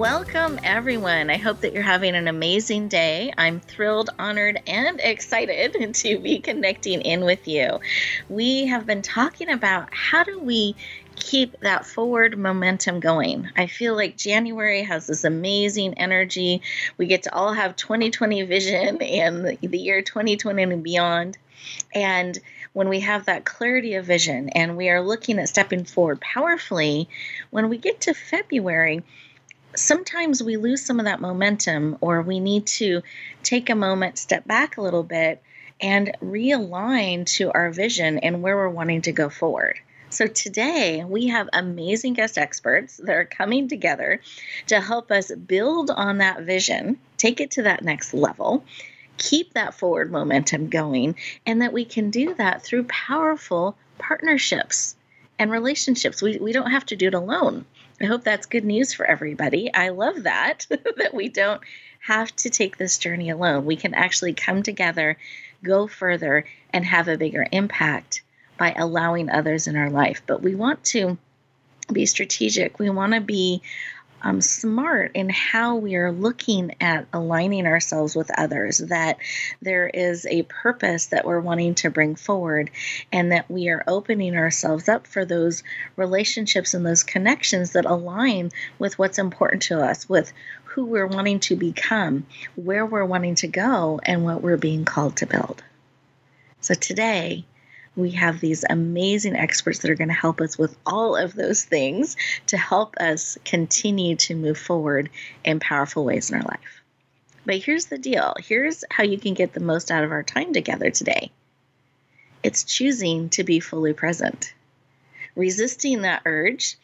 Welcome, everyone. I hope that you're having an amazing day. I'm thrilled, honored, and excited to be connecting in with you. We have been talking about how do we keep that forward momentum going. I feel like January has this amazing energy. We get to all have 2020 vision and the year 2020 and beyond. And when we have that clarity of vision and we are looking at stepping forward powerfully, when we get to February, sometimes we lose some of that momentum or we need to take a moment, step back a little bit, and realign to our vision and where we're wanting to go forward. So, today we have amazing guest experts that are coming together to help us build on that vision, take it to that next level, keep that forward momentum going, and that we can do that through powerful partnerships and relationships. We, we don't have to do it alone. I hope that's good news for everybody. I love that, that we don't have to take this journey alone. We can actually come together, go further, and have a bigger impact by allowing others in our life. But we want to be strategic. We want to be um, smart in how we are looking at aligning ourselves with others, that there is a purpose that we're wanting to bring forward, and that we are opening ourselves up for those relationships and those connections that align with what's important to us, with who we're wanting to become, where we're wanting to go, and what we're being called to build. So today, we have these amazing experts that are going to help us with all of those things to help us continue to move forward in powerful ways in our life. But here's the deal here's how you can get the most out of our time together today it's choosing to be fully present, resisting that urge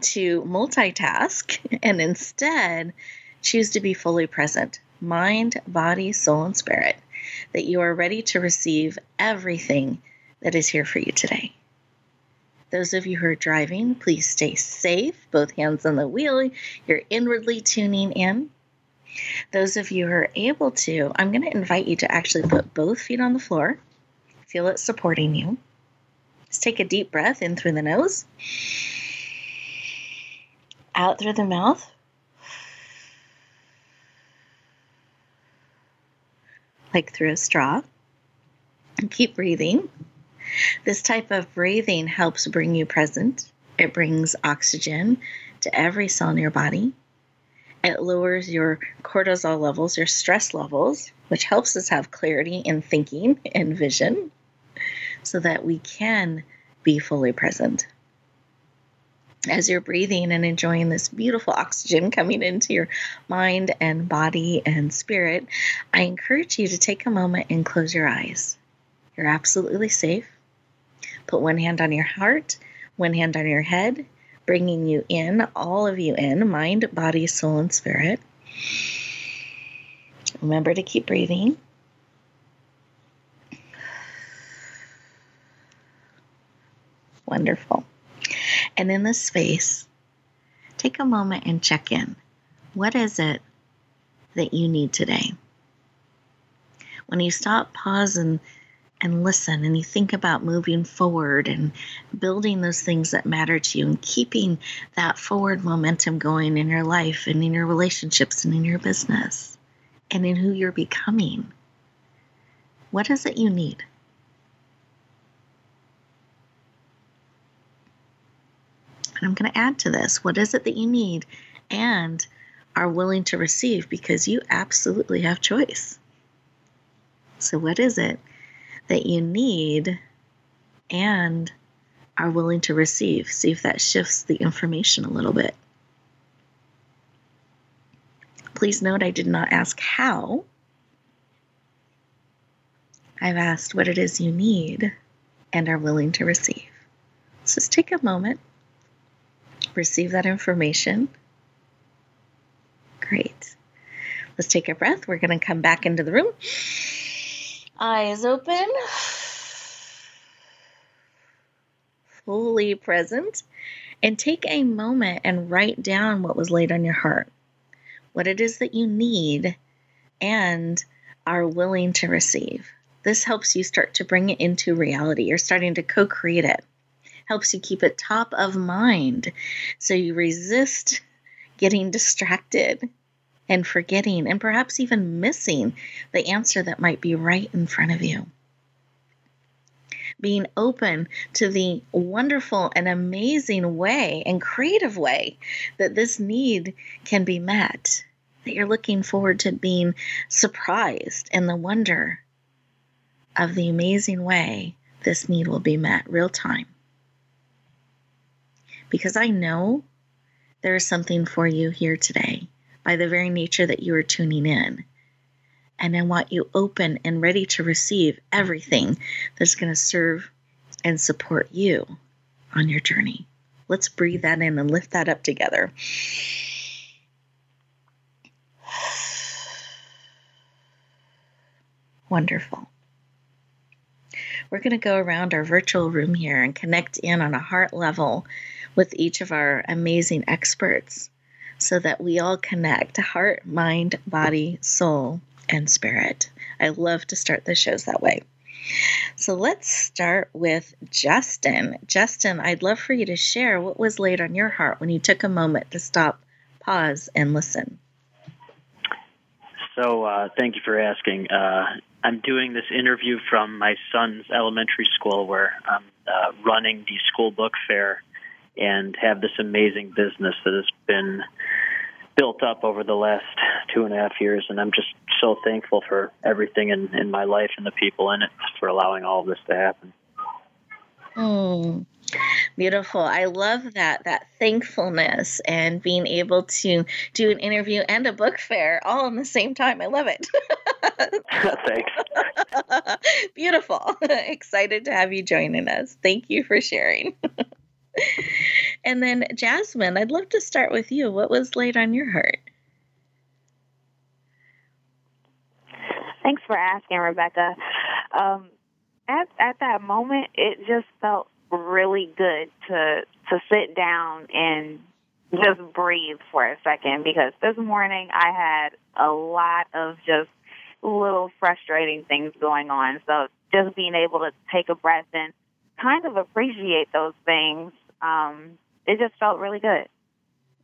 to multitask, and instead choose to be fully present mind, body, soul, and spirit. That you are ready to receive everything that is here for you today. Those of you who are driving, please stay safe, both hands on the wheel. You're inwardly tuning in. Those of you who are able to, I'm going to invite you to actually put both feet on the floor. Feel it supporting you. Just take a deep breath in through the nose, out through the mouth. Like through a straw. And keep breathing. This type of breathing helps bring you present. It brings oxygen to every cell in your body. It lowers your cortisol levels, your stress levels, which helps us have clarity in thinking and vision so that we can be fully present. As you're breathing and enjoying this beautiful oxygen coming into your mind and body and spirit, I encourage you to take a moment and close your eyes. You're absolutely safe. Put one hand on your heart, one hand on your head, bringing you in, all of you in mind, body, soul, and spirit. Remember to keep breathing. Wonderful. And in this space, take a moment and check in. What is it that you need today? When you stop, pause, and and listen and you think about moving forward and building those things that matter to you and keeping that forward momentum going in your life and in your relationships and in your business and in who you're becoming. What is it you need? And I'm going to add to this what is it that you need and are willing to receive because you absolutely have choice. So, what is it that you need and are willing to receive. See if that shifts the information a little bit. Please note I did not ask how. I've asked what it is you need and are willing to receive. So just take a moment, receive that information. Great. Let's take a breath. We're going to come back into the room. Eyes open. fully present and take a moment and write down what was laid on your heart, what it is that you need and are willing to receive. This helps you start to bring it into reality. You're starting to co create it, helps you keep it top of mind so you resist getting distracted and forgetting and perhaps even missing the answer that might be right in front of you. Being open to the wonderful and amazing way and creative way that this need can be met, that you're looking forward to being surprised in the wonder of the amazing way this need will be met real time. Because I know there is something for you here today by the very nature that you are tuning in. And I want you open and ready to receive everything that's going to serve and support you on your journey. Let's breathe that in and lift that up together. Wonderful we're going to go around our virtual room here and connect in on a heart level with each of our amazing experts so that we all connect heart, mind, body, soul, and spirit. I love to start the shows that way. So let's start with Justin. Justin, I'd love for you to share what was laid on your heart when you took a moment to stop, pause, and listen. So, uh, thank you for asking. Uh, I'm doing this interview from my son's elementary school where I'm uh, running the school book fair and have this amazing business that has been built up over the last two and a half years. And I'm just so thankful for everything in, in my life and the people in it for allowing all of this to happen. Mm. Beautiful. I love that that thankfulness and being able to do an interview and a book fair all in the same time. I love it. Thanks. Beautiful. Excited to have you joining us. Thank you for sharing. And then Jasmine, I'd love to start with you. What was laid on your heart? Thanks for asking, Rebecca. Um, at at that moment, it just felt really good to to sit down and just breathe for a second because this morning I had a lot of just little frustrating things going on. So just being able to take a breath and kind of appreciate those things, um, it just felt really good.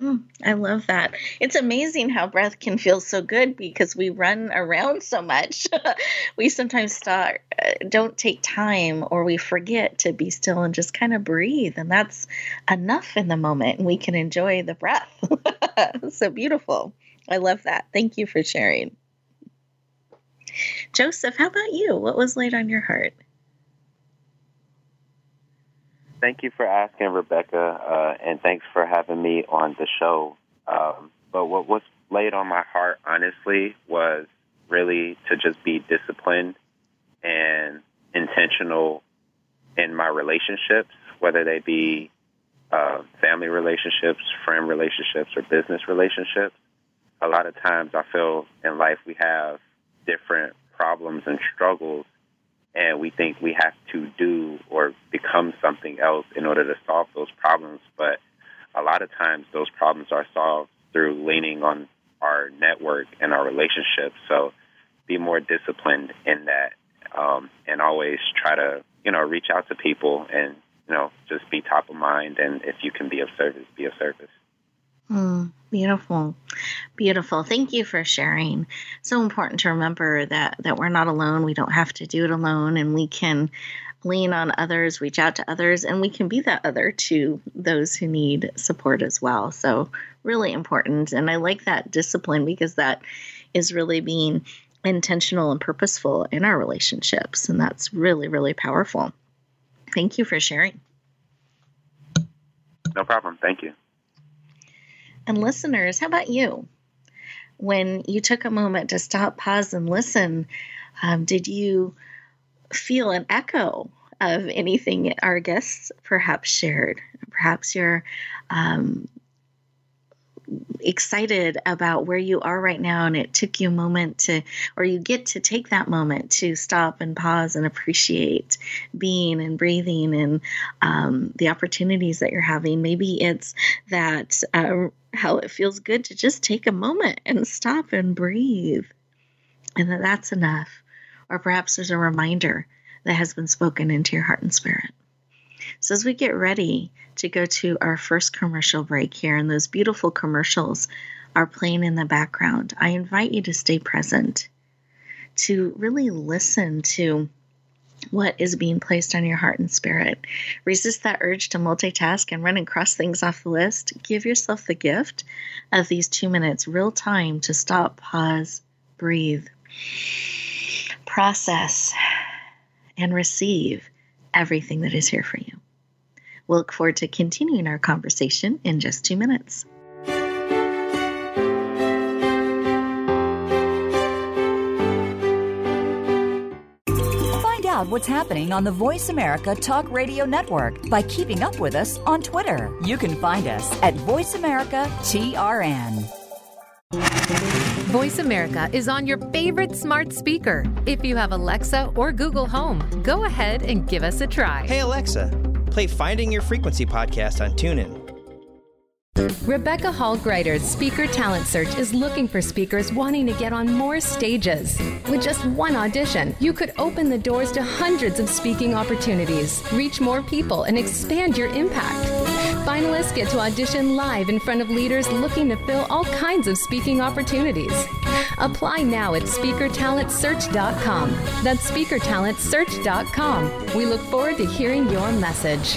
Mm, I love that. It's amazing how breath can feel so good because we run around so much. we sometimes start, uh, don't take time or we forget to be still and just kind of breathe. And that's enough in the moment. And we can enjoy the breath. so beautiful. I love that. Thank you for sharing. Joseph, how about you? What was laid on your heart? Thank you for asking, Rebecca, uh, and thanks for having me on the show. Um, but what was laid on my heart, honestly, was really to just be disciplined and intentional in my relationships, whether they be uh, family relationships, friend relationships, or business relationships. A lot of times I feel in life we have different problems and struggles and we think we have to do or become something else in order to solve those problems. But a lot of times those problems are solved through leaning on our network and our relationships. So be more disciplined in that um, and always try to, you know, reach out to people and, you know, just be top of mind. And if you can be of service, be of service. Mm, beautiful. Beautiful. Thank you for sharing. So important to remember that that we're not alone. We don't have to do it alone and we can lean on others, reach out to others, and we can be that other to those who need support as well. So, really important. And I like that discipline because that is really being intentional and purposeful in our relationships. And that's really, really powerful. Thank you for sharing. No problem. Thank you. And listeners, how about you? When you took a moment to stop, pause, and listen, um, did you feel an echo of anything our guests perhaps shared? Perhaps you're um, excited about where you are right now and it took you a moment to or you get to take that moment to stop and pause and appreciate being and breathing and um, the opportunities that you're having. Maybe it's that uh, how it feels good to just take a moment and stop and breathe. And that that's enough. Or perhaps there's a reminder that has been spoken into your heart and spirit so, as we get ready to go to our first commercial break here, and those beautiful commercials are playing in the background, I invite you to stay present, to really listen to what is being placed on your heart and spirit. Resist that urge to multitask and run and cross things off the list. Give yourself the gift of these two minutes, real time, to stop, pause, breathe, process, and receive everything that is here for you. We'll look forward to continuing our conversation in just two minutes. Find out what's happening on the Voice America Talk Radio Network by keeping up with us on Twitter. You can find us at Voice America TRN. Voice America is on your favorite smart speaker. If you have Alexa or Google Home, go ahead and give us a try. Hey, Alexa Play Finding Your Frequency podcast on TuneIn. Rebecca Hall Gruyter's Speaker Talent Search is looking for speakers wanting to get on more stages. With just one audition, you could open the doors to hundreds of speaking opportunities, reach more people, and expand your impact. Finalists get to audition live in front of leaders looking to fill all kinds of speaking opportunities. Apply now at speakertalentsearch.com. That's speakertalentsearch.com. We look forward to hearing your message.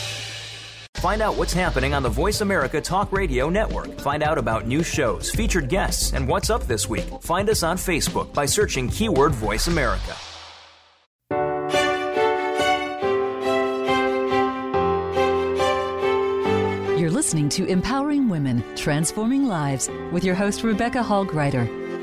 Find out what's happening on the Voice America Talk Radio Network. Find out about new shows, featured guests, and what's up this week. Find us on Facebook by searching keyword Voice America. You're listening to Empowering Women, Transforming Lives with your host, Rebecca Hall Gruyter.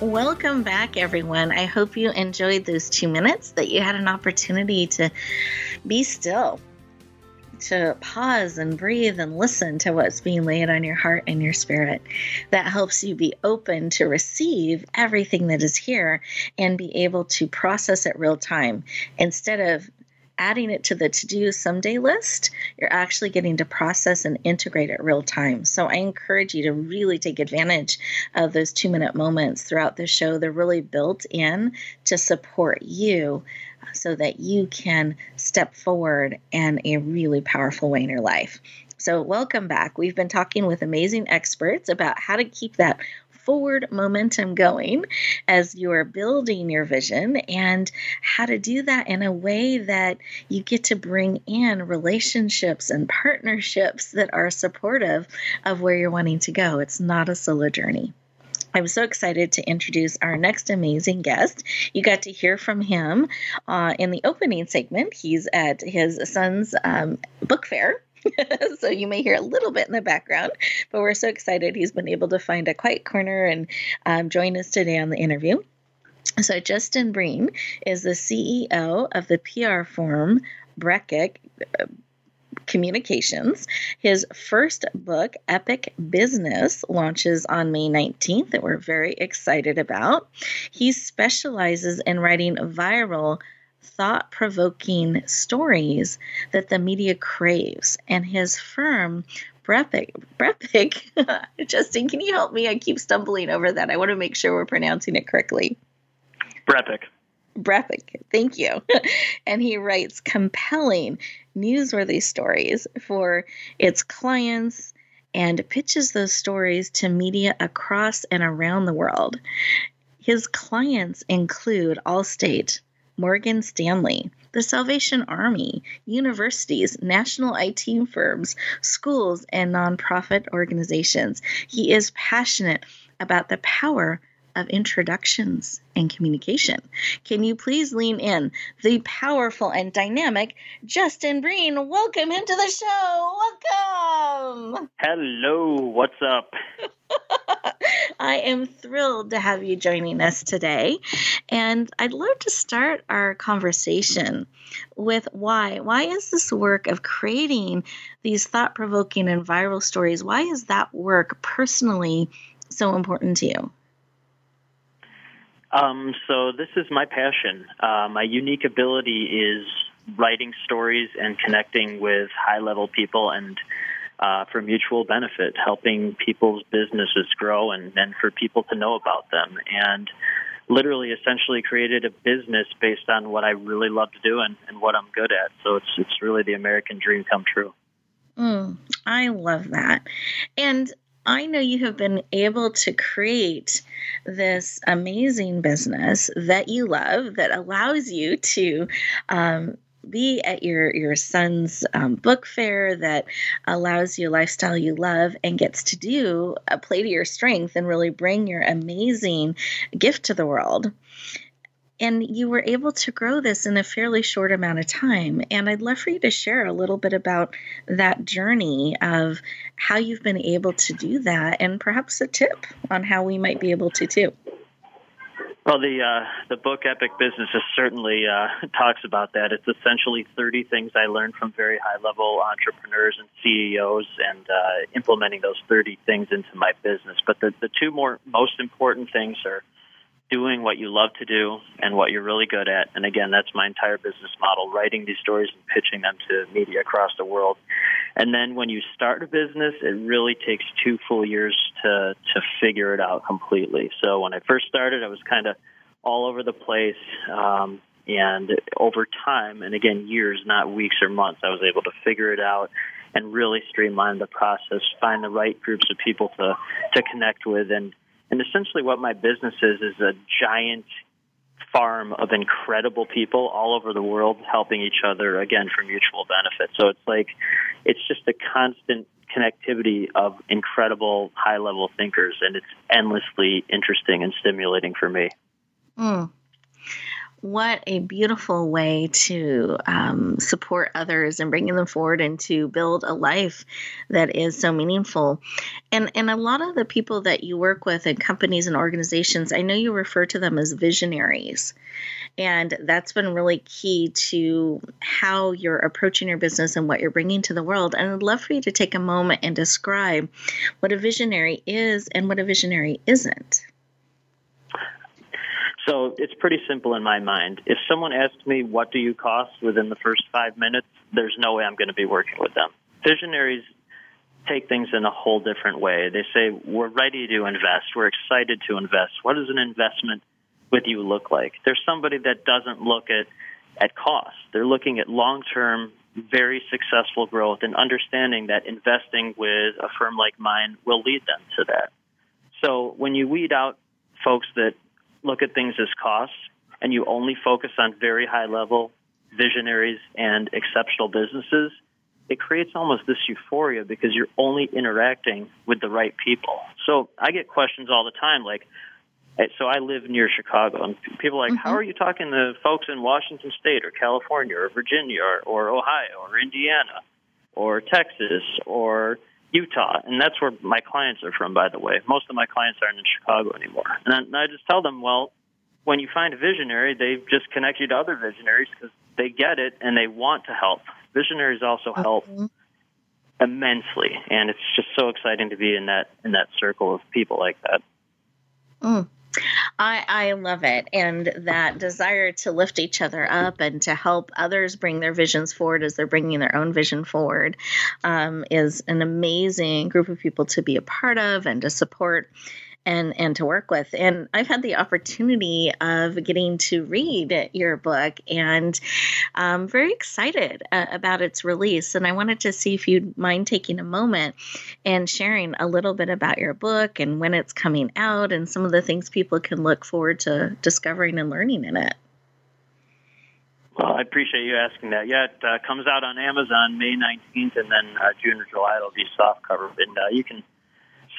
Welcome back, everyone. I hope you enjoyed those two minutes, that you had an opportunity to be still, to pause and breathe and listen to what's being laid on your heart and your spirit. That helps you be open to receive everything that is here and be able to process it real time instead of adding it to the to do someday list, you're actually getting to process and integrate it real time. So I encourage you to really take advantage of those two minute moments throughout the show. They're really built in to support you uh, so that you can step forward in a really powerful way in your life. So, welcome back. We've been talking with amazing experts about how to keep that forward momentum going as you're building your vision and how to do that in a way that you get to bring in relationships and partnerships that are supportive of where you're wanting to go. It's not a solo journey. I'm so excited to introduce our next amazing guest. You got to hear from him uh, in the opening segment. He's at his son's um, book fair so you may hear a little bit in the background, but we're so excited he's been able to find a quiet corner and um, join us today on the interview. So Justin Breen is the CEO of the PR firm Brepic uh, Communications. His first book, Epic Business, launches on May 19th, that we're very excited about. He specializes in writing viral thought provoking stories that the media craves. And his firm, Brepic, Brepic, Justin, can you help me? I keep stumbling over that. I want to make sure we're pronouncing it correctly. Brepic. Brepic, thank you. and he writes compelling, newsworthy stories for its clients and pitches those stories to media across and around the world. His clients include Allstate, Morgan Stanley, the Salvation Army, universities, national IT firms, schools, and nonprofit organizations. He is passionate about the power of introductions and communication. Can you please lean in the powerful and dynamic Justin Breen? Welcome into the show. Welcome. Hello. What's up? I am thrilled to have you joining us today. And I'd love to start our conversation with why. Why is this work of creating these thought provoking and viral stories, why is that work personally so important to you? Um, so, this is my passion. Uh, my unique ability is writing stories and connecting with high level people and uh, for mutual benefit, helping people's businesses grow and, and for people to know about them. And literally, essentially, created a business based on what I really love to do and, and what I'm good at. So it's it's really the American dream come true. Mm, I love that. And I know you have been able to create this amazing business that you love that allows you to um, be at your your son's um, book fair that allows you a lifestyle you love and gets to do a play to your strength and really bring your amazing gift to the world and you were able to grow this in a fairly short amount of time and i'd love for you to share a little bit about that journey of how you've been able to do that and perhaps a tip on how we might be able to too well, the uh, the book Epic Businesses certainly uh, talks about that. It's essentially 30 things I learned from very high level entrepreneurs and CEOs, and uh, implementing those 30 things into my business. But the the two more most important things are doing what you love to do and what you're really good at. And again, that's my entire business model, writing these stories and pitching them to media across the world. And then when you start a business, it really takes two full years to to figure it out completely. So when I first started, I was kind of all over the place. Um, and over time, and again, years, not weeks or months, I was able to figure it out and really streamline the process, find the right groups of people to to connect with, and and essentially, what my business is is a giant farm of incredible people all over the world helping each other again for mutual benefit. So it's like it's just a constant connectivity of incredible high level thinkers and it's endlessly interesting and stimulating for me. Mm what a beautiful way to um, support others and bringing them forward and to build a life that is so meaningful. And and a lot of the people that you work with in companies and organizations i know you refer to them as visionaries. And that's been really key to how you're approaching your business and what you're bringing to the world. And i'd love for you to take a moment and describe what a visionary is and what a visionary isn't so it's pretty simple in my mind. If someone asks me, what do you cost within the first five minutes, there's no way I'm going to be working with them. Visionaries take things in a whole different way. They say, we're ready to invest. We're excited to invest. What does an investment with you look like? There's somebody that doesn't look at, at cost. They're looking at long term, very successful growth and understanding that investing with a firm like mine will lead them to that. So when you weed out folks that look at things as costs and you only focus on very high level visionaries and exceptional businesses, it creates almost this euphoria because you're only interacting with the right people. So I get questions all the time like, so I live near Chicago, and people are like, mm-hmm. how are you talking to folks in Washington State or California or Virginia or, or Ohio or Indiana or Texas or Utah, and that's where my clients are from. By the way, most of my clients aren't in Chicago anymore, and I, and I just tell them, well, when you find a visionary, they just connect you to other visionaries because they get it and they want to help. Visionaries also help mm-hmm. immensely, and it's just so exciting to be in that in that circle of people like that. Mm. I, I love it. And that desire to lift each other up and to help others bring their visions forward as they're bringing their own vision forward um, is an amazing group of people to be a part of and to support. And and to work with. And I've had the opportunity of getting to read your book, and I'm very excited uh, about its release. And I wanted to see if you'd mind taking a moment and sharing a little bit about your book and when it's coming out, and some of the things people can look forward to discovering and learning in it. Well, I appreciate you asking that. Yeah, it uh, comes out on Amazon May 19th, and then uh, June or July it'll be soft cover. And uh, you can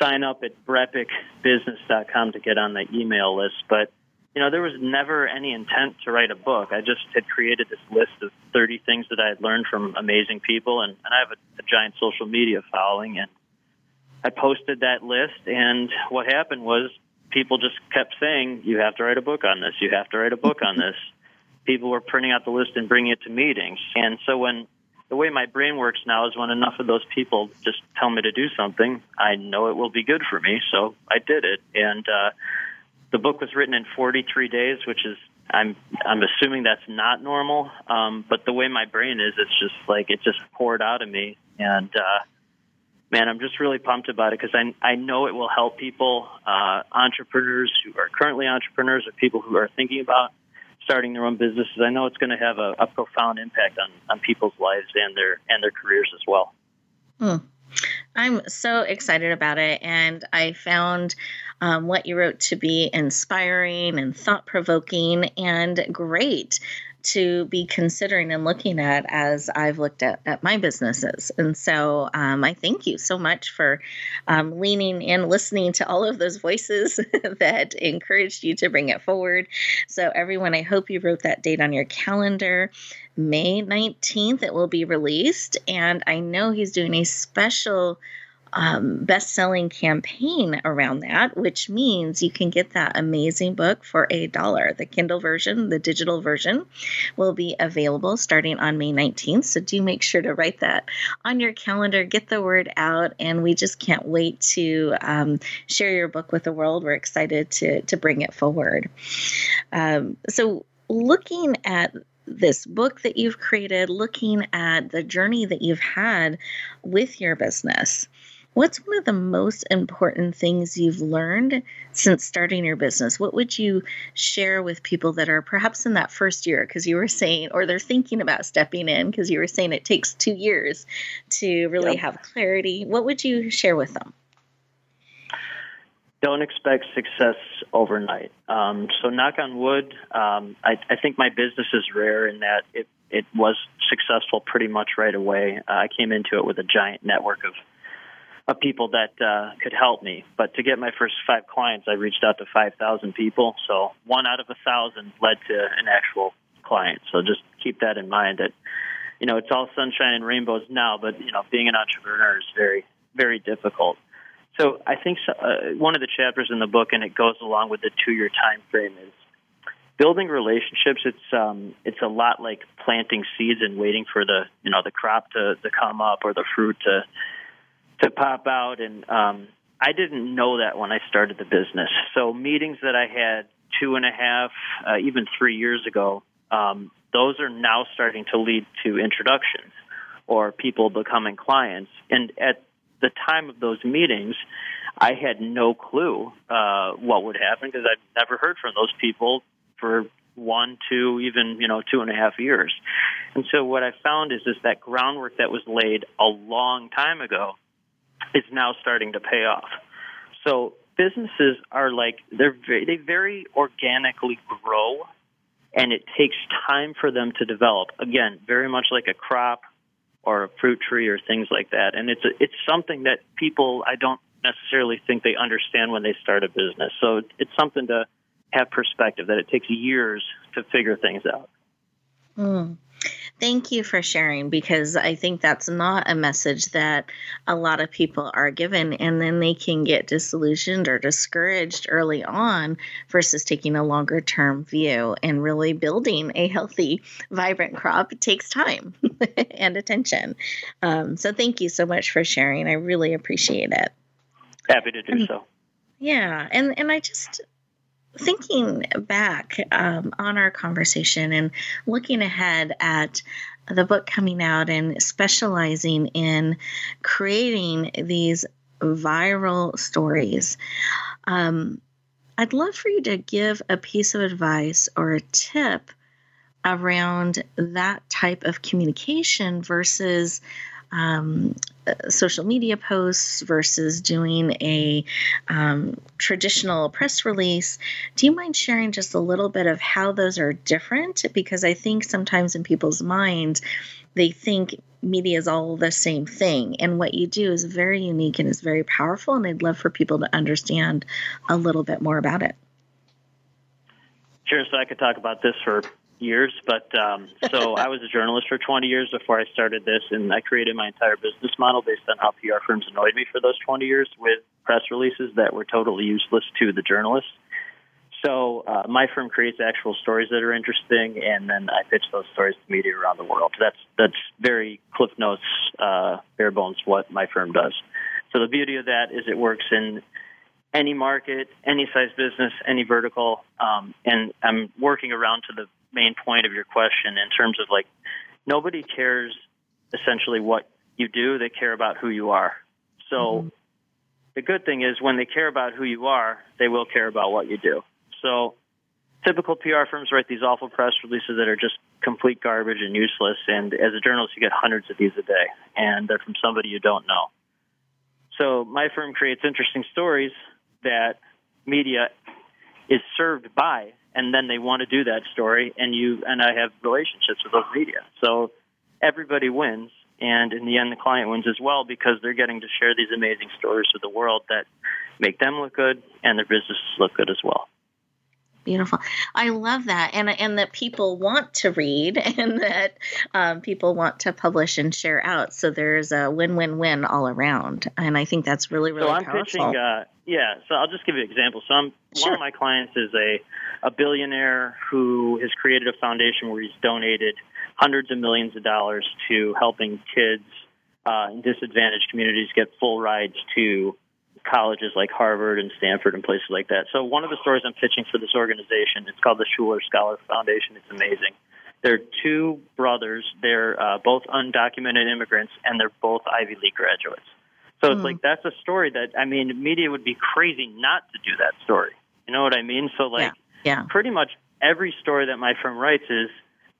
sign up at brepicbusiness.com to get on the email list. But, you know, there was never any intent to write a book. I just had created this list of 30 things that I had learned from amazing people, and, and I have a, a giant social media following, and I posted that list, and what happened was people just kept saying, "You have to write a book on this. You have to write a book on this." people were printing out the list and bringing it to meetings. And so when the way my brain works now is when enough of those people just tell me to do something, I know it will be good for me. So I did it. And uh, the book was written in 43 days, which is I'm I'm assuming that's not normal. Um, but the way my brain is, it's just like it just poured out of me. And uh, man, I'm just really pumped about it because I I know it will help people, uh, entrepreneurs who are currently entrepreneurs or people who are thinking about starting their own businesses, I know it's going to have a, a profound impact on, on people's lives and their and their careers as well. Hmm. I'm so excited about it, and I found um, what you wrote to be inspiring and thought provoking and great to be considering and looking at as I've looked at, at my businesses. And so um, I thank you so much for um, leaning in, listening to all of those voices that encouraged you to bring it forward. So, everyone, I hope you wrote that date on your calendar. May 19th, it will be released. And I know he's doing a special um, best selling campaign around that, which means you can get that amazing book for a dollar. The Kindle version, the digital version, will be available starting on May 19th. So do make sure to write that on your calendar, get the word out, and we just can't wait to um, share your book with the world. We're excited to, to bring it forward. Um, so, looking at this book that you've created, looking at the journey that you've had with your business, What's one of the most important things you've learned since starting your business? What would you share with people that are perhaps in that first year? Because you were saying, or they're thinking about stepping in, because you were saying it takes two years to really yep. have clarity. What would you share with them? Don't expect success overnight. Um, so, knock on wood, um, I, I, think my business is rare in that it, it was successful pretty much right away. Uh, I came into it with a giant network of of people that uh, could help me. But to get my first five clients, I reached out to 5,000 people. So one out of a thousand led to an actual client. So just keep that in mind that, you know, it's all sunshine and rainbows now, but, you know, being an entrepreneur is very, very difficult. So I think so, uh, one of the chapters in the book, and it goes along with the two-year time frame, is building relationships. It's um, it's a lot like planting seeds and waiting for the you know the crop to to come up or the fruit to to pop out and um I didn't know that when I started the business. So meetings that I had two and a half, uh, even three years ago, um, those are now starting to lead to introductions or people becoming clients. And at the time of those meetings, I had no clue uh, what would happen because I'd never heard from those people for one, two, even you know two and a half years. And so what I found is is that groundwork that was laid a long time ago is now starting to pay off. So businesses are like they're very, they very organically grow, and it takes time for them to develop. Again, very much like a crop or a fruit tree or things like that. And it's a, it's something that people I don't necessarily think they understand when they start a business. So it's something to have perspective that it takes years to figure things out. Mm. Thank you for sharing because I think that's not a message that a lot of people are given, and then they can get disillusioned or discouraged early on versus taking a longer term view and really building a healthy, vibrant crop it takes time and attention. Um, so, thank you so much for sharing. I really appreciate it. Happy to do so. Yeah, and and I just thinking back um, on our conversation and looking ahead at the book coming out and specializing in creating these viral stories. Um, I'd love for you to give a piece of advice or a tip around that type of communication versus um, social media posts versus doing a um, traditional press release. Do you mind sharing just a little bit of how those are different? Because I think sometimes in people's minds, they think media is all the same thing. And what you do is very unique and is very powerful. And I'd love for people to understand a little bit more about it. Sure. So I could talk about this for years, but um, so I was a journalist for 20 years before I started this, and I created my entire business model based on how PR firms annoyed me for those 20 years with press releases that were totally useless to the journalists. So uh, my firm creates actual stories that are interesting, and then I pitch those stories to media around the world. That's that's very Cliff Notes, uh, bare bones what my firm does. So the beauty of that is it works in any market, any size business, any vertical, um, and I'm working around to the main point of your question in terms of like nobody cares essentially what you do; they care about who you are. So. Mm-hmm. The good thing is when they care about who you are, they will care about what you do. So typical PR firms write these awful press releases that are just complete garbage and useless. And as a journalist, you get hundreds of these a day, and they're from somebody you don't know. So my firm creates interesting stories that media is served by, and then they want to do that story, and you and I have relationships with those media. So everybody wins, and in the end, the client wins as well because they're getting to share these amazing stories with the world that make them look good and their businesses look good as well beautiful. I love that, and and that people want to read, and that um, people want to publish and share out. So there's a win-win-win all around, and I think that's really really so I'm powerful. pitching. Uh, yeah, so I'll just give you an example. So I'm, sure. one of my clients is a a billionaire who has created a foundation where he's donated hundreds of millions of dollars to helping kids uh, in disadvantaged communities get full rides to colleges like Harvard and Stanford and places like that. So one of the stories I'm pitching for this organization, it's called the Schuler Scholar Foundation. It's amazing. They're two brothers. They're uh, both undocumented immigrants, and they're both Ivy League graduates. So it's mm. like that's a story that I mean, media would be crazy not to do that story. You know what I mean? So like, yeah. yeah. pretty much every story that my firm writes is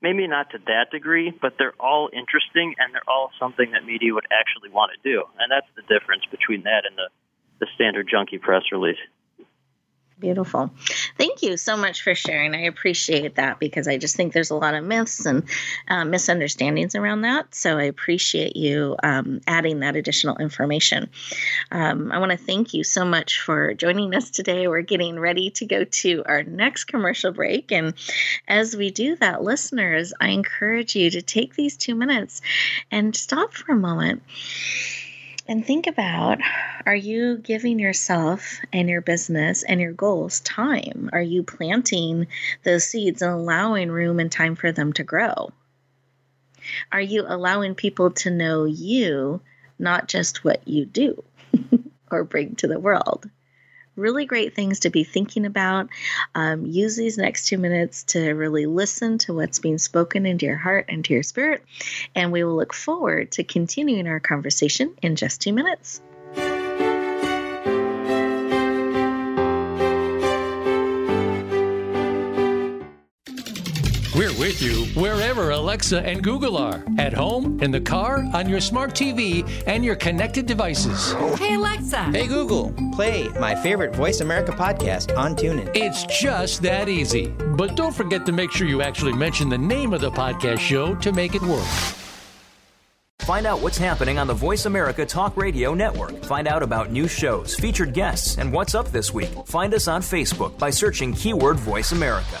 maybe not to that degree, but they're all interesting and they're all something that media would actually want to do. And that's the difference between that and the the standard junkie press release. Beautiful. Thank you so much for sharing. I appreciate that because I just think there's a lot of myths and uh, misunderstandings around that. So I appreciate you um, adding that additional information. Um, I want to thank you so much for joining us today. We're getting ready to go to our next commercial break. And as we do that, listeners, I encourage you to take these two minutes and stop for a moment and think about are you giving yourself and your business and your goals time? Are you planting those seeds and allowing room and time for them to grow? Are you allowing people to know you, not just what you do or bring to the world? Really great things to be thinking about. Um, use these next two minutes to really listen to what's being spoken into your heart and to your spirit. And we will look forward to continuing our conversation in just two minutes. With you wherever Alexa and Google are at home, in the car, on your smart TV, and your connected devices. Hey, Alexa. Hey, Google. Play my favorite Voice America podcast on TuneIn. It's just that easy. But don't forget to make sure you actually mention the name of the podcast show to make it work. Find out what's happening on the Voice America Talk Radio Network. Find out about new shows, featured guests, and what's up this week. Find us on Facebook by searching keyword Voice America.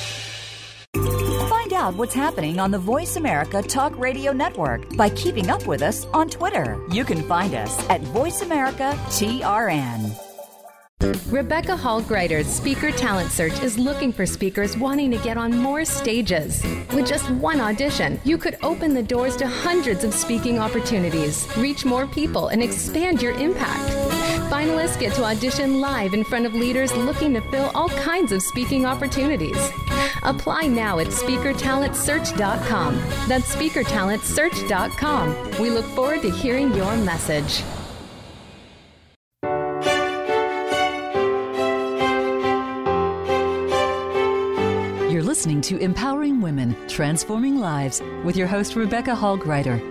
out what's happening on the Voice America Talk Radio Network by keeping up with us on Twitter. You can find us at Voice America TRN. Rebecca Hall Gruyter's Speaker Talent Search is looking for speakers wanting to get on more stages. With just one audition, you could open the doors to hundreds of speaking opportunities, reach more people, and expand your impact. Finalists get to audition live in front of leaders looking to fill all kinds of speaking opportunities. Apply now at speakertalentsearch.com. That's speakertalentsearch.com. We look forward to hearing your message. You're listening to Empowering Women, Transforming Lives with your host, Rebecca Hall Gruyter.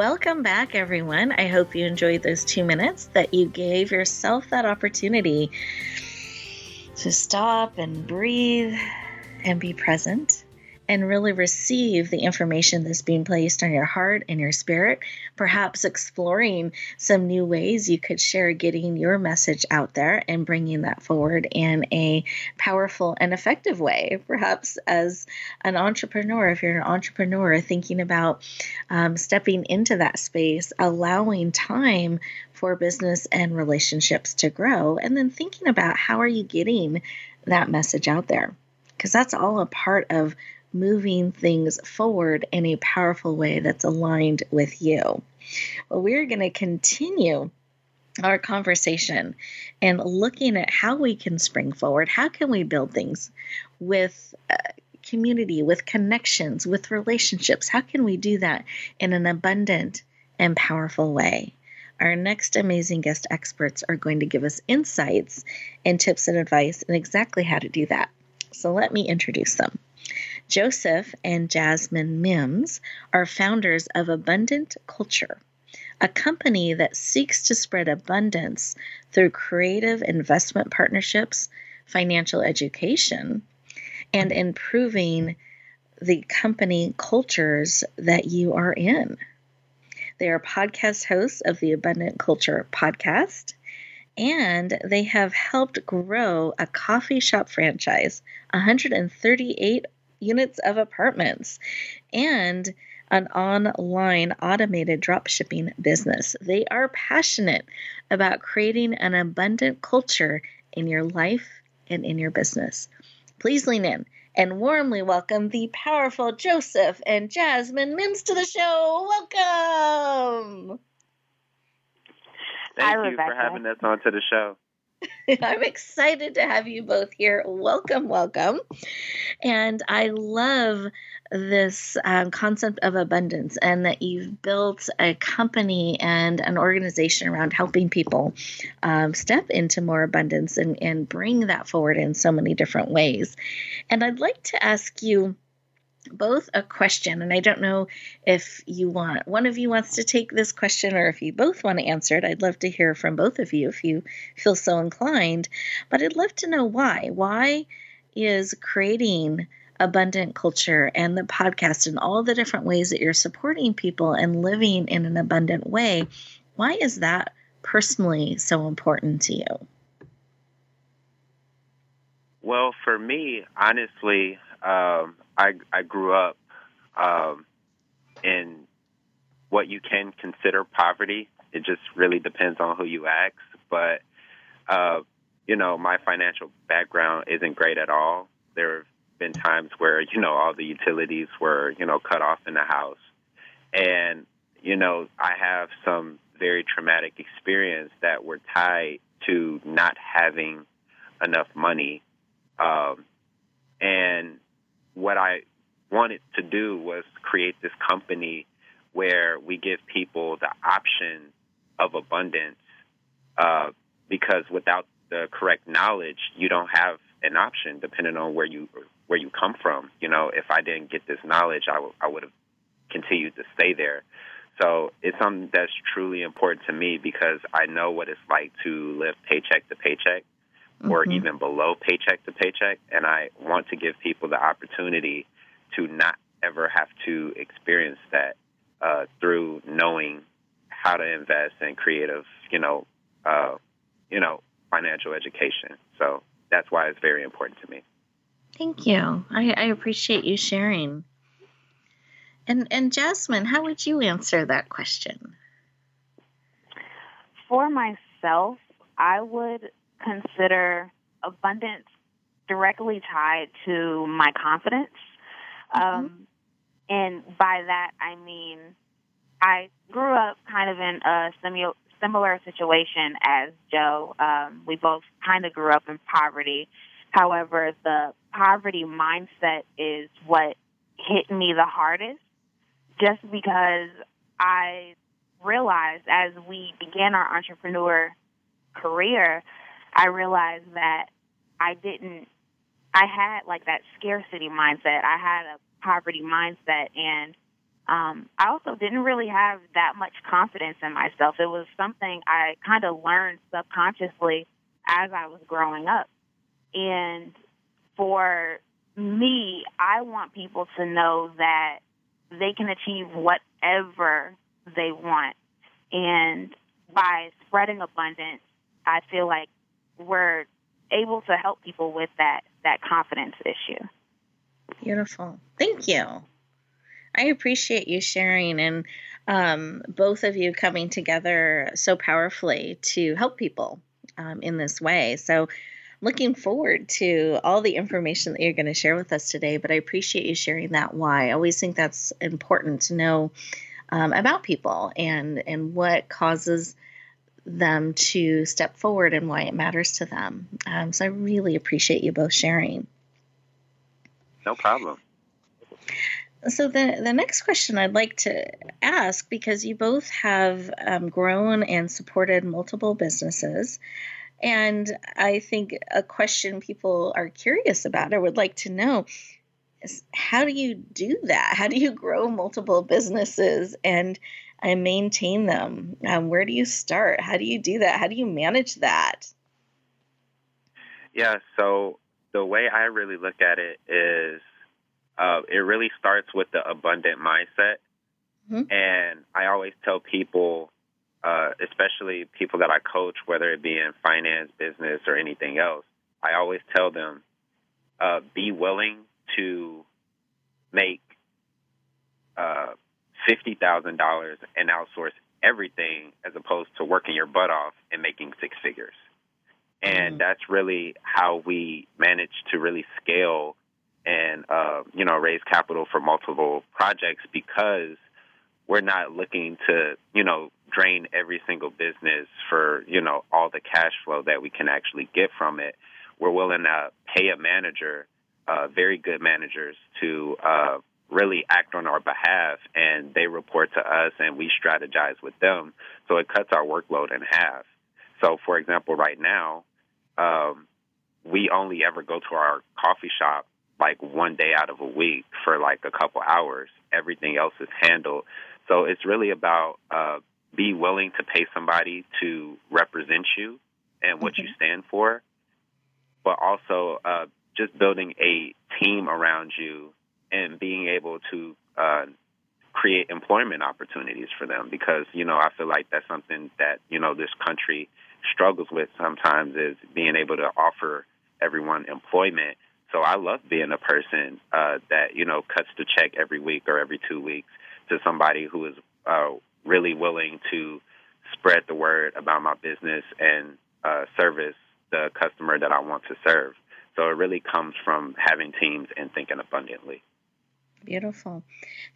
Welcome back, everyone. I hope you enjoyed those two minutes that you gave yourself that opportunity to stop and breathe and be present and really receive the information that's being placed on your heart and your spirit, perhaps exploring some new ways you could share getting your message out there and bringing that forward in a powerful and effective way. Perhaps as an entrepreneur, if you're an entrepreneur thinking about um, stepping into that space, allowing time for business and relationships to grow, and then thinking about how are you getting that message out there because that's all a part of moving things forward in a powerful way that's aligned with you. Well, we're going to continue our conversation and looking at how we can spring forward. How can we build things with uh, community, with connections, with relationships? How can we do that in an abundant and powerful way? Our next amazing guest experts are going to give us insights and tips and advice and exactly how to do that. So let me introduce them. Joseph and Jasmine Mims are founders of Abundant Culture, a company that seeks to spread abundance through creative investment partnerships, financial education, and improving the company cultures that you are in. They are podcast hosts of the Abundant Culture podcast, and they have helped grow a coffee shop franchise, 138 units of apartments, and an online automated drop shipping business. They are passionate about creating an abundant culture in your life and in your business. Please lean in and warmly welcome the powerful Joseph and Jasmine Mims to the show. Welcome. Thank Hi, you Rebecca. for having us onto the show. I'm excited to have you both here. Welcome, welcome. And I love this um, concept of abundance and that you've built a company and an organization around helping people um, step into more abundance and, and bring that forward in so many different ways. And I'd like to ask you both a question and i don't know if you want one of you wants to take this question or if you both want to answer it i'd love to hear from both of you if you feel so inclined. But i'd love to know why. Why is creating abundant culture and the podcast and all the different ways that you're supporting people and living in an abundant way why is that personally so important to you? Well, for me, honestly, um, I I grew up um, in what you can consider poverty. It just really depends on who you ask. But uh, you know, my financial background isn't great at all. There have been times where you know all the utilities were you know cut off in the house, and you know I have some very traumatic experience that were tied to not having enough money. Um, and what I wanted to do was create this company where we give people the option of abundance uh, because without the correct knowledge, you don't have an option depending on where you where you come from. You know, if I didn't get this knowledge, I, w- I would have continued to stay there. So it's something that's truly important to me because I know what it's like to live paycheck to paycheck or even below paycheck to paycheck. And I want to give people the opportunity to not ever have to experience that uh, through knowing how to invest in creative, you know, uh, you know, financial education. So that's why it's very important to me. Thank you. I, I appreciate you sharing. And and Jasmine, how would you answer that question? For myself, I would consider abundance directly tied to my confidence. Mm-hmm. Um, and by that, I mean, I grew up kind of in a similar similar situation as Joe. Um, we both kind of grew up in poverty. However, the poverty mindset is what hit me the hardest just because I realized as we began our entrepreneur career, I realized that I didn't, I had like that scarcity mindset. I had a poverty mindset and um, I also didn't really have that much confidence in myself. It was something I kind of learned subconsciously as I was growing up. And for me, I want people to know that they can achieve whatever they want. And by spreading abundance, I feel like we're able to help people with that that confidence issue. Beautiful. Thank you. I appreciate you sharing and um, both of you coming together so powerfully to help people um, in this way. So, looking forward to all the information that you're going to share with us today. But I appreciate you sharing that why. I always think that's important to know um, about people and and what causes them to step forward and why it matters to them. Um, so I really appreciate you both sharing. No problem. So the the next question I'd like to ask, because you both have um, grown and supported multiple businesses, and I think a question people are curious about or would like to know is how do you do that? How do you grow multiple businesses and and maintain them? Um, where do you start? How do you do that? How do you manage that? Yeah, so the way I really look at it is uh, it really starts with the abundant mindset. Mm-hmm. And I always tell people, uh, especially people that I coach, whether it be in finance, business, or anything else, I always tell them uh, be willing to make uh, $50,000 and outsource everything as opposed to working your butt off and making six figures. And mm-hmm. that's really how we manage to really scale and uh, you know raise capital for multiple projects because we're not looking to you know drain every single business for you know all the cash flow that we can actually get from it. We're willing to pay a manager, uh, very good managers, to uh, really act on our behalf, and they report to us, and we strategize with them. So it cuts our workload in half. So, for example, right now, um, we only ever go to our coffee shop like one day out of a week for like a couple hours. Everything else is handled. So it's really about uh, be willing to pay somebody to represent you and what mm-hmm. you stand for, but also uh, just building a team around you and being able to uh, create employment opportunities for them because you know I feel like that's something that you know this country struggles with sometimes is being able to offer everyone employment so I love being a person uh, that you know cuts the check every week or every two weeks to somebody who is uh, really willing to spread the word about my business and uh, service the customer that I want to serve. So it really comes from having teams and thinking abundantly. Beautiful.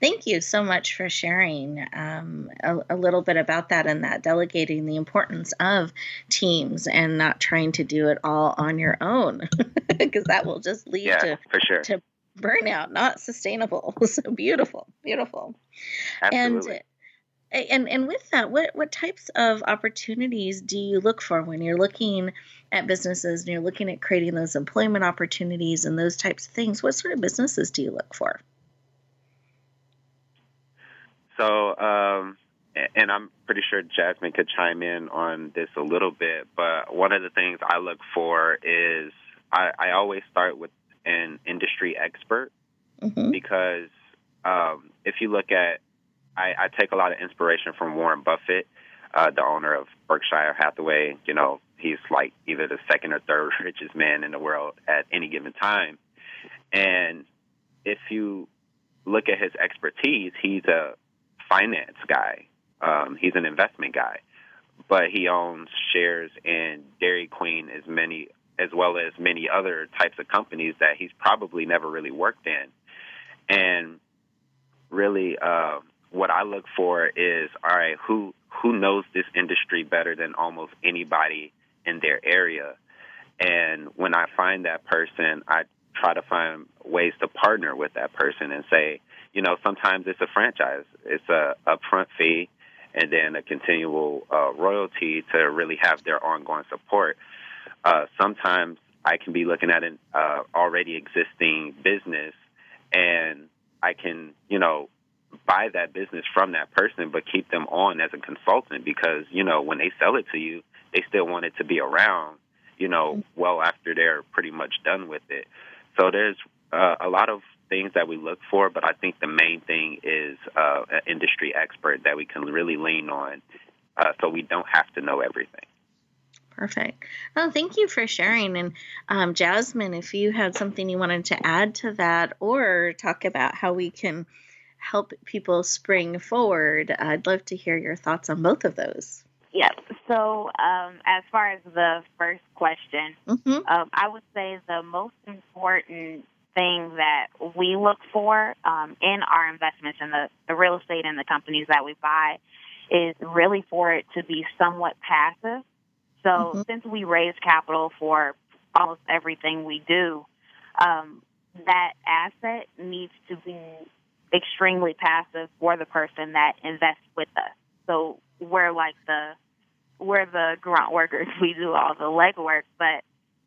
Thank you so much for sharing um, a, a, little bit about that and that delegating the importance of teams and not trying to do it all on your own because that will just lead yeah, to, for sure. to burnout, not sustainable. so beautiful, beautiful. Absolutely. And, and and with that, what what types of opportunities do you look for when you're looking at businesses and you're looking at creating those employment opportunities and those types of things? What sort of businesses do you look for? So um, and I'm pretty sure Jasmine could chime in on this a little bit, but one of the things I look for is I, I always start with an industry expert mm-hmm. because um, if you look at, I, I take a lot of inspiration from Warren Buffett, uh, the owner of Berkshire Hathaway. You know, he's like either the second or third richest man in the world at any given time. And if you look at his expertise, he's a finance guy. Um, he's an investment guy, but he owns shares in Dairy Queen as many as well as many other types of companies that he's probably never really worked in. And really, uh, what I look for is all right, who who knows this industry better than almost anybody in their area? And when I find that person, I try to find ways to partner with that person and say, you know, sometimes it's a franchise, it's a upfront fee, and then a continual uh, royalty to really have their ongoing support. Uh, sometimes I can be looking at an uh, already existing business, and I can, you know, buy that business from that person, but keep them on as a consultant because you know when they sell it to you, they still want it to be around, you know, well after they're pretty much done with it. So there's uh, a lot of things that we look for, but I think the main thing is uh, an industry expert that we can really lean on, uh, so we don't have to know everything. Perfect. Well, thank you for sharing. And um, Jasmine, if you had something you wanted to add to that or talk about how we can help people spring forward, I'd love to hear your thoughts on both of those. Yep. So, um, as far as the first question, mm-hmm. um, I would say the most important thing that we look for um, in our investments in the, the real estate and the companies that we buy is really for it to be somewhat passive. So, mm-hmm. since we raise capital for almost everything we do, um, that asset needs to be extremely passive for the person that invests with us. So we're like the we're the grunt workers. We do all the legwork, but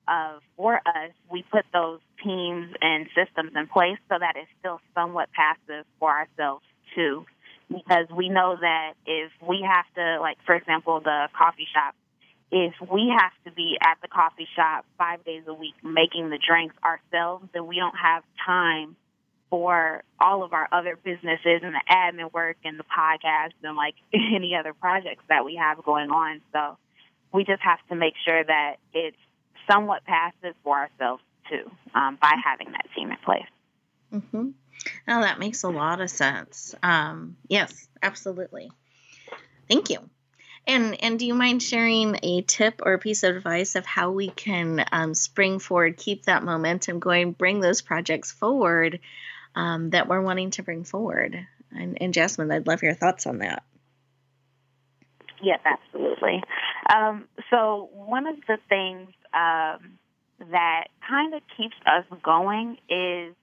uh, for us, we put those teams and systems in place so that it's still somewhat passive for ourselves too. Because we know that if we have to, like for example, the coffee shop, if we have to be at the coffee shop five days a week making the drinks ourselves, then we don't have time for all of our other businesses and the admin work and the podcast and like any other projects that we have going on. So we just have to make sure that it's somewhat passive for ourselves too um, by having that team in place. Mm-hmm. Now that makes a lot of sense. Um, yes, absolutely. Thank you. And and do you mind sharing a tip or a piece of advice of how we can um, spring forward, keep that momentum going, bring those projects forward um, that we're wanting to bring forward. And, and, Jasmine, I'd love your thoughts on that. Yes, absolutely. Um, so, one of the things um, that kind of keeps us going is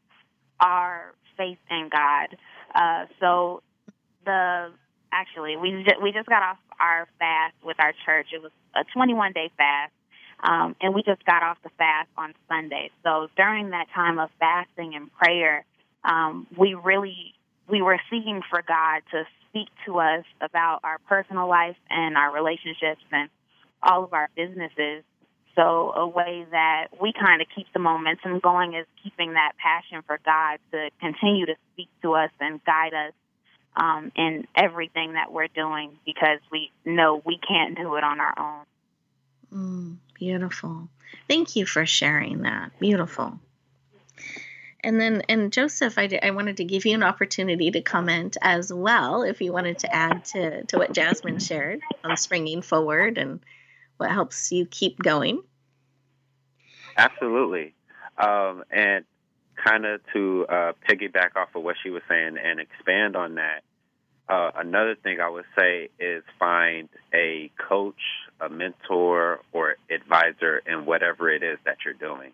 our faith in God. Uh, so, the actually we just, we just got off our fast with our church. It was a 21 day fast. Um, and we just got off the fast on Sunday. So during that time of fasting and prayer, um, we really we were seeking for God to speak to us about our personal life and our relationships and all of our businesses. So a way that we kind of keep the momentum going is keeping that passion for God to continue to speak to us and guide us um, in everything that we're doing because we know we can't do it on our own. Mm, beautiful. Thank you for sharing that. Beautiful and then and joseph I, I wanted to give you an opportunity to comment as well if you wanted to add to, to what jasmine shared on springing forward and what helps you keep going? Absolutely. Um, and kind of to uh, piggyback off of what she was saying and expand on that uh, another thing i would say is find a coach a mentor or advisor in whatever it is that you're doing.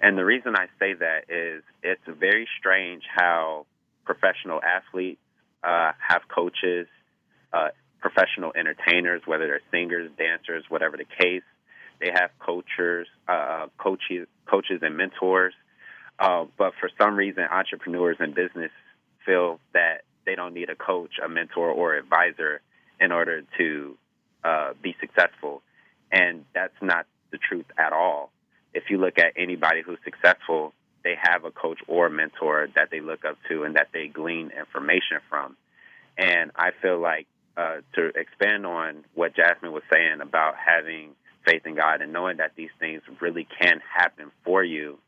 And the reason I say that is it's very strange how professional athletes uh, have coaches, uh, professional entertainers, whether they're singers, dancers, whatever the case. They have coaches, uh, coaches, coaches, and mentors. Uh, but for some reason, entrepreneurs and business feel that they don't need a coach, a mentor, or advisor, in order to uh, be successful. And that's not the truth at all. If you look at anybody who's successful, they have a coach or a mentor that they look up to and that they glean information from. And I feel like uh, to expand on what Jasmine was saying about having faith in God and knowing that these things really can happen for you,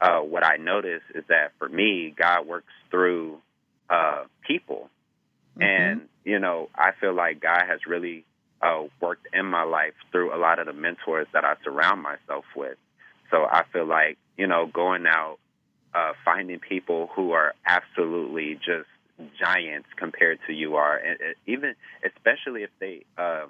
uh, what I notice is that for me, God works through uh, people. Mm-hmm. And, you know, I feel like God has really uh, worked in my life through a lot of the mentors that I surround myself with. So I feel like, you know, going out, uh, finding people who are absolutely just giants compared to you are, and, even especially if they uh,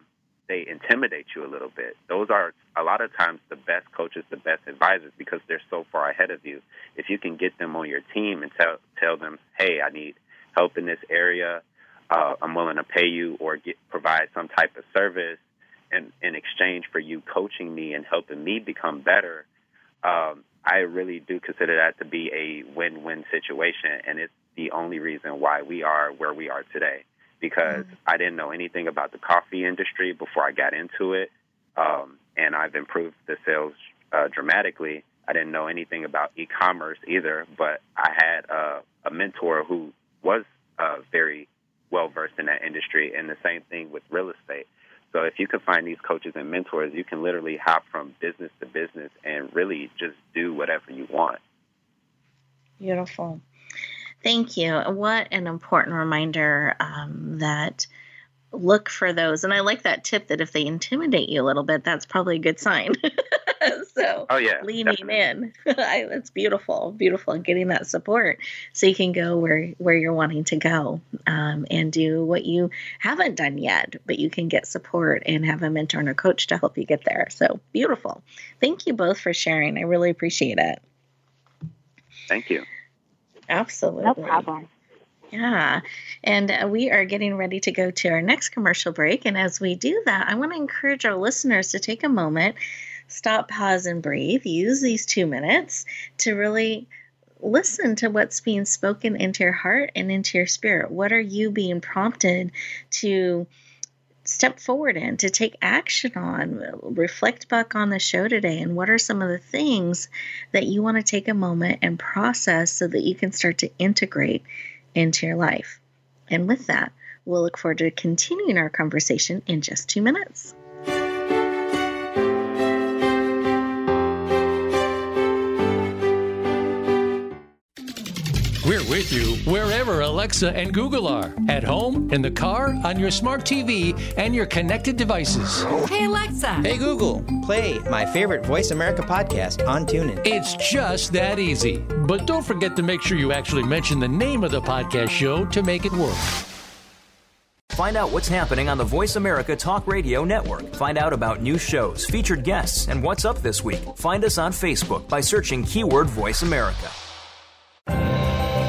they intimidate you a little bit. Those are a lot of times the best coaches, the best advisors because they're so far ahead of you. If you can get them on your team and tell tell them, "Hey, I need help in this area. Uh, I'm willing to pay you or get provide some type of service in in exchange for you coaching me and helping me become better." Um, I really do consider that to be a win-win situation, and it's the only reason why we are where we are today. Because mm-hmm. I didn't know anything about the coffee industry before I got into it, um, and I've improved the sales uh, dramatically. I didn't know anything about e-commerce either, but I had uh, a mentor who was uh, very well versed in that industry, and the same thing with real estate. So if you can find these coaches and mentors, you can literally hop from business to business and really just do whatever you want. Beautiful. Thank you. What an important reminder um, that look for those. And I like that tip that if they intimidate you a little bit, that's probably a good sign. so oh yeah leaning definitely. in I, that's beautiful beautiful and getting that support so you can go where where you're wanting to go um, and do what you haven't done yet but you can get support and have a mentor and a coach to help you get there so beautiful thank you both for sharing i really appreciate it thank you absolutely no problem yeah. And uh, we are getting ready to go to our next commercial break. And as we do that, I want to encourage our listeners to take a moment stop, pause, and breathe. Use these two minutes to really listen to what's being spoken into your heart and into your spirit. What are you being prompted to? Step forward in to take action on reflect back on the show today and what are some of the things that you want to take a moment and process so that you can start to integrate into your life. And with that we'll look forward to continuing our conversation in just two minutes We're with you wherever Alexa and Google are at home, in the car, on your smart TV, and your connected devices. Hey, Alexa. Hey, Google. Play my favorite Voice America podcast on TuneIn. It's just that easy. But don't forget to make sure you actually mention the name of the podcast show to make it work. Find out what's happening on the Voice America Talk Radio Network. Find out about new shows, featured guests, and what's up this week. Find us on Facebook by searching keyword Voice America.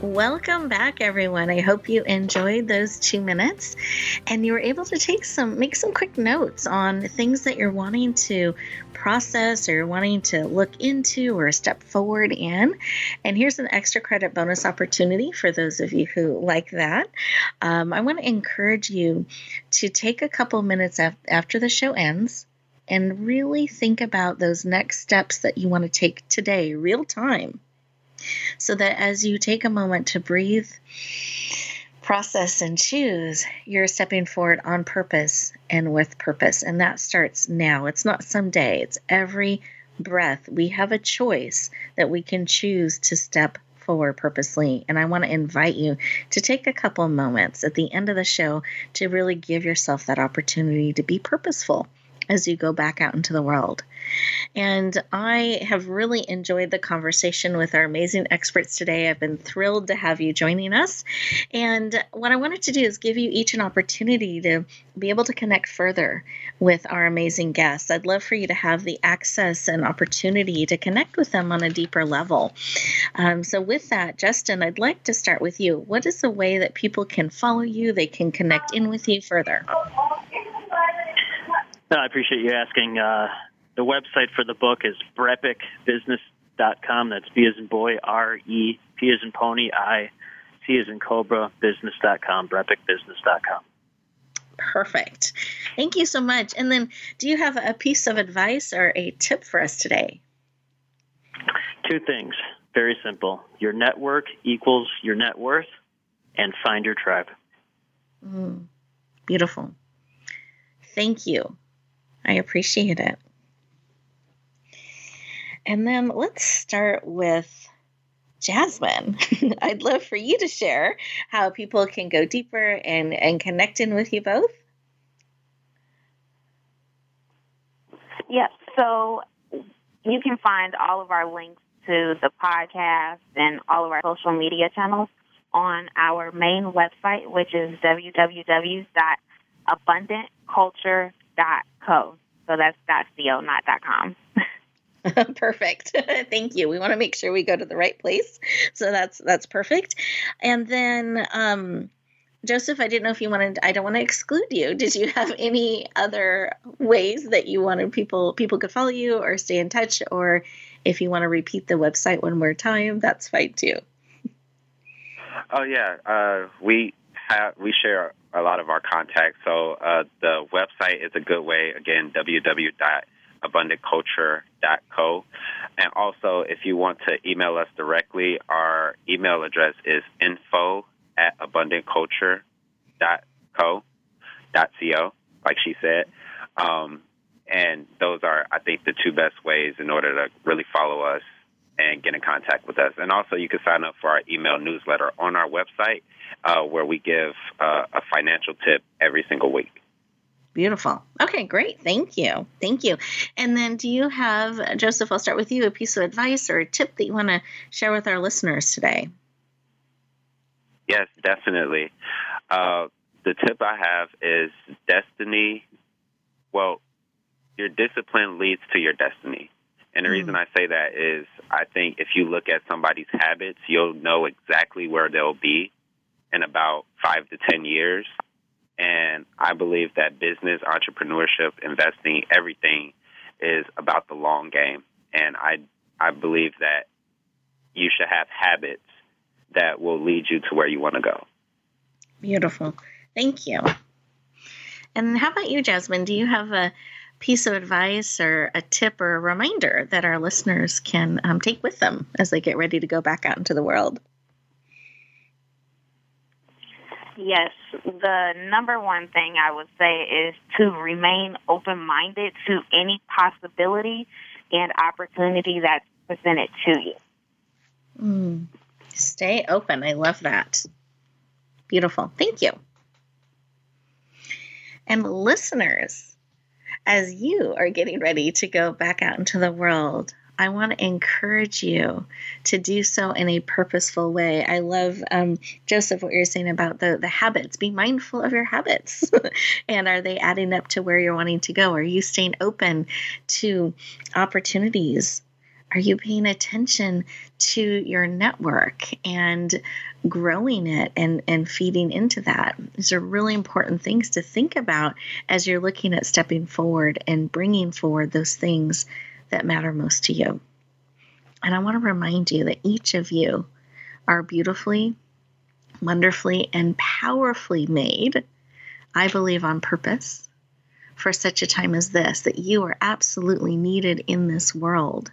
Welcome back, everyone. I hope you enjoyed those two minutes and you were able to take some, make some quick notes on things that you're wanting to process or wanting to look into or step forward in. And here's an extra credit bonus opportunity for those of you who like that. Um, I want to encourage you to take a couple minutes af- after the show ends and really think about those next steps that you want to take today, real time so that as you take a moment to breathe, process, and choose, you're stepping forward on purpose and with purpose. And that starts now. It's not someday, it's every breath. We have a choice that we can choose to step forward purposely. And I want to invite you to take a couple moments at the end of the show to really give yourself that opportunity to be purposeful as you go back out into the world. And I have really enjoyed the conversation with our amazing experts today. I've been thrilled to have you joining us. And what I wanted to do is give you each an opportunity to be able to connect further with our amazing guests. I'd love for you to have the access and opportunity to connect with them on a deeper level. Um, so, with that, Justin, I'd like to start with you. What is the way that people can follow you, they can connect in with you further? No, I appreciate you asking. Uh, the website for the book is brepicbusiness.com. That's B as in boy, R E P as in pony, I C as in cobra, business.com, brepicbusiness.com. Perfect. Thank you so much. And then, do you have a piece of advice or a tip for us today? Two things. Very simple. Your network equals your net worth, and find your tribe. Mm, beautiful. Thank you. I appreciate it. And then let's start with Jasmine. I'd love for you to share how people can go deeper and, and connect in with you both. Yep. So you can find all of our links to the podcast and all of our social media channels on our main website, which is www.abundantculture.co. So that's dot .co, not dot .com. perfect. Thank you. We want to make sure we go to the right place. So that's that's perfect. And then um joseph i didn't know if you wanted i don't want to exclude you. Did you have any other ways that you wanted people people could follow you or stay in touch? Or if you want to repeat the website one more time that's fine too. Oh yeah. Uh we have we share a lot of our contacts so uh the website is a good way again www.abundantculture.co. And also, if you want to email us directly, our email address is info at abundantculture.co, .co, like she said. Um, and those are, I think, the two best ways in order to really follow us and get in contact with us. And also, you can sign up for our email newsletter on our website, uh, where we give uh, a financial tip every single week. Beautiful. Okay, great. Thank you. Thank you. And then, do you have, Joseph, I'll start with you, a piece of advice or a tip that you want to share with our listeners today? Yes, definitely. Uh, the tip I have is destiny. Well, your discipline leads to your destiny. And the reason mm-hmm. I say that is I think if you look at somebody's habits, you'll know exactly where they'll be in about five to 10 years and I believe that business, entrepreneurship, investing, everything is about the long game. And I, I believe that you should have habits that will lead you to where you want to go. Beautiful. Thank you. And how about you, Jasmine? Do you have a piece of advice or a tip or a reminder that our listeners can um, take with them as they get ready to go back out into the world? Yes, the number one thing I would say is to remain open minded to any possibility and opportunity that's presented to you. Mm. Stay open. I love that. Beautiful. Thank you. And listeners, as you are getting ready to go back out into the world, I want to encourage you to do so in a purposeful way. I love, um, Joseph, what you're saying about the, the habits. Be mindful of your habits. and are they adding up to where you're wanting to go? Are you staying open to opportunities? Are you paying attention to your network and growing it and, and feeding into that? These are really important things to think about as you're looking at stepping forward and bringing forward those things that matter most to you. And I want to remind you that each of you are beautifully, wonderfully, and powerfully made, I believe, on purpose for such a time as this, that you are absolutely needed in this world.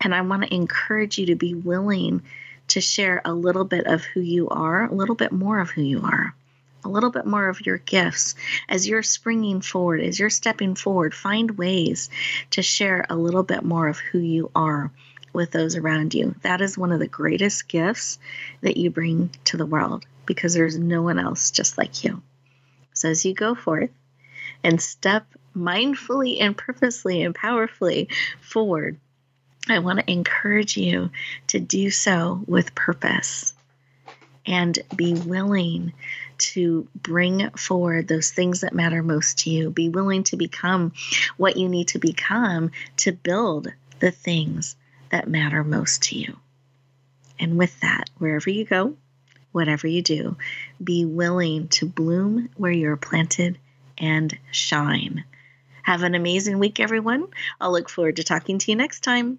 And I want to encourage you to be willing to share a little bit of who you are, a little bit more of who you are a little bit more of your gifts as you're springing forward, as you're stepping forward. Find ways to share a little bit more of who you are with those around you. That is one of the greatest gifts that you bring to the world because there's no one else just like you. So as you go forth and step mindfully and purposely and powerfully forward, I want to encourage you to do so with purpose and be willing to bring forward those things that matter most to you. Be willing to become what you need to become to build the things that matter most to you. And with that, wherever you go, whatever you do, be willing to bloom where you're planted and shine. Have an amazing week, everyone. I'll look forward to talking to you next time.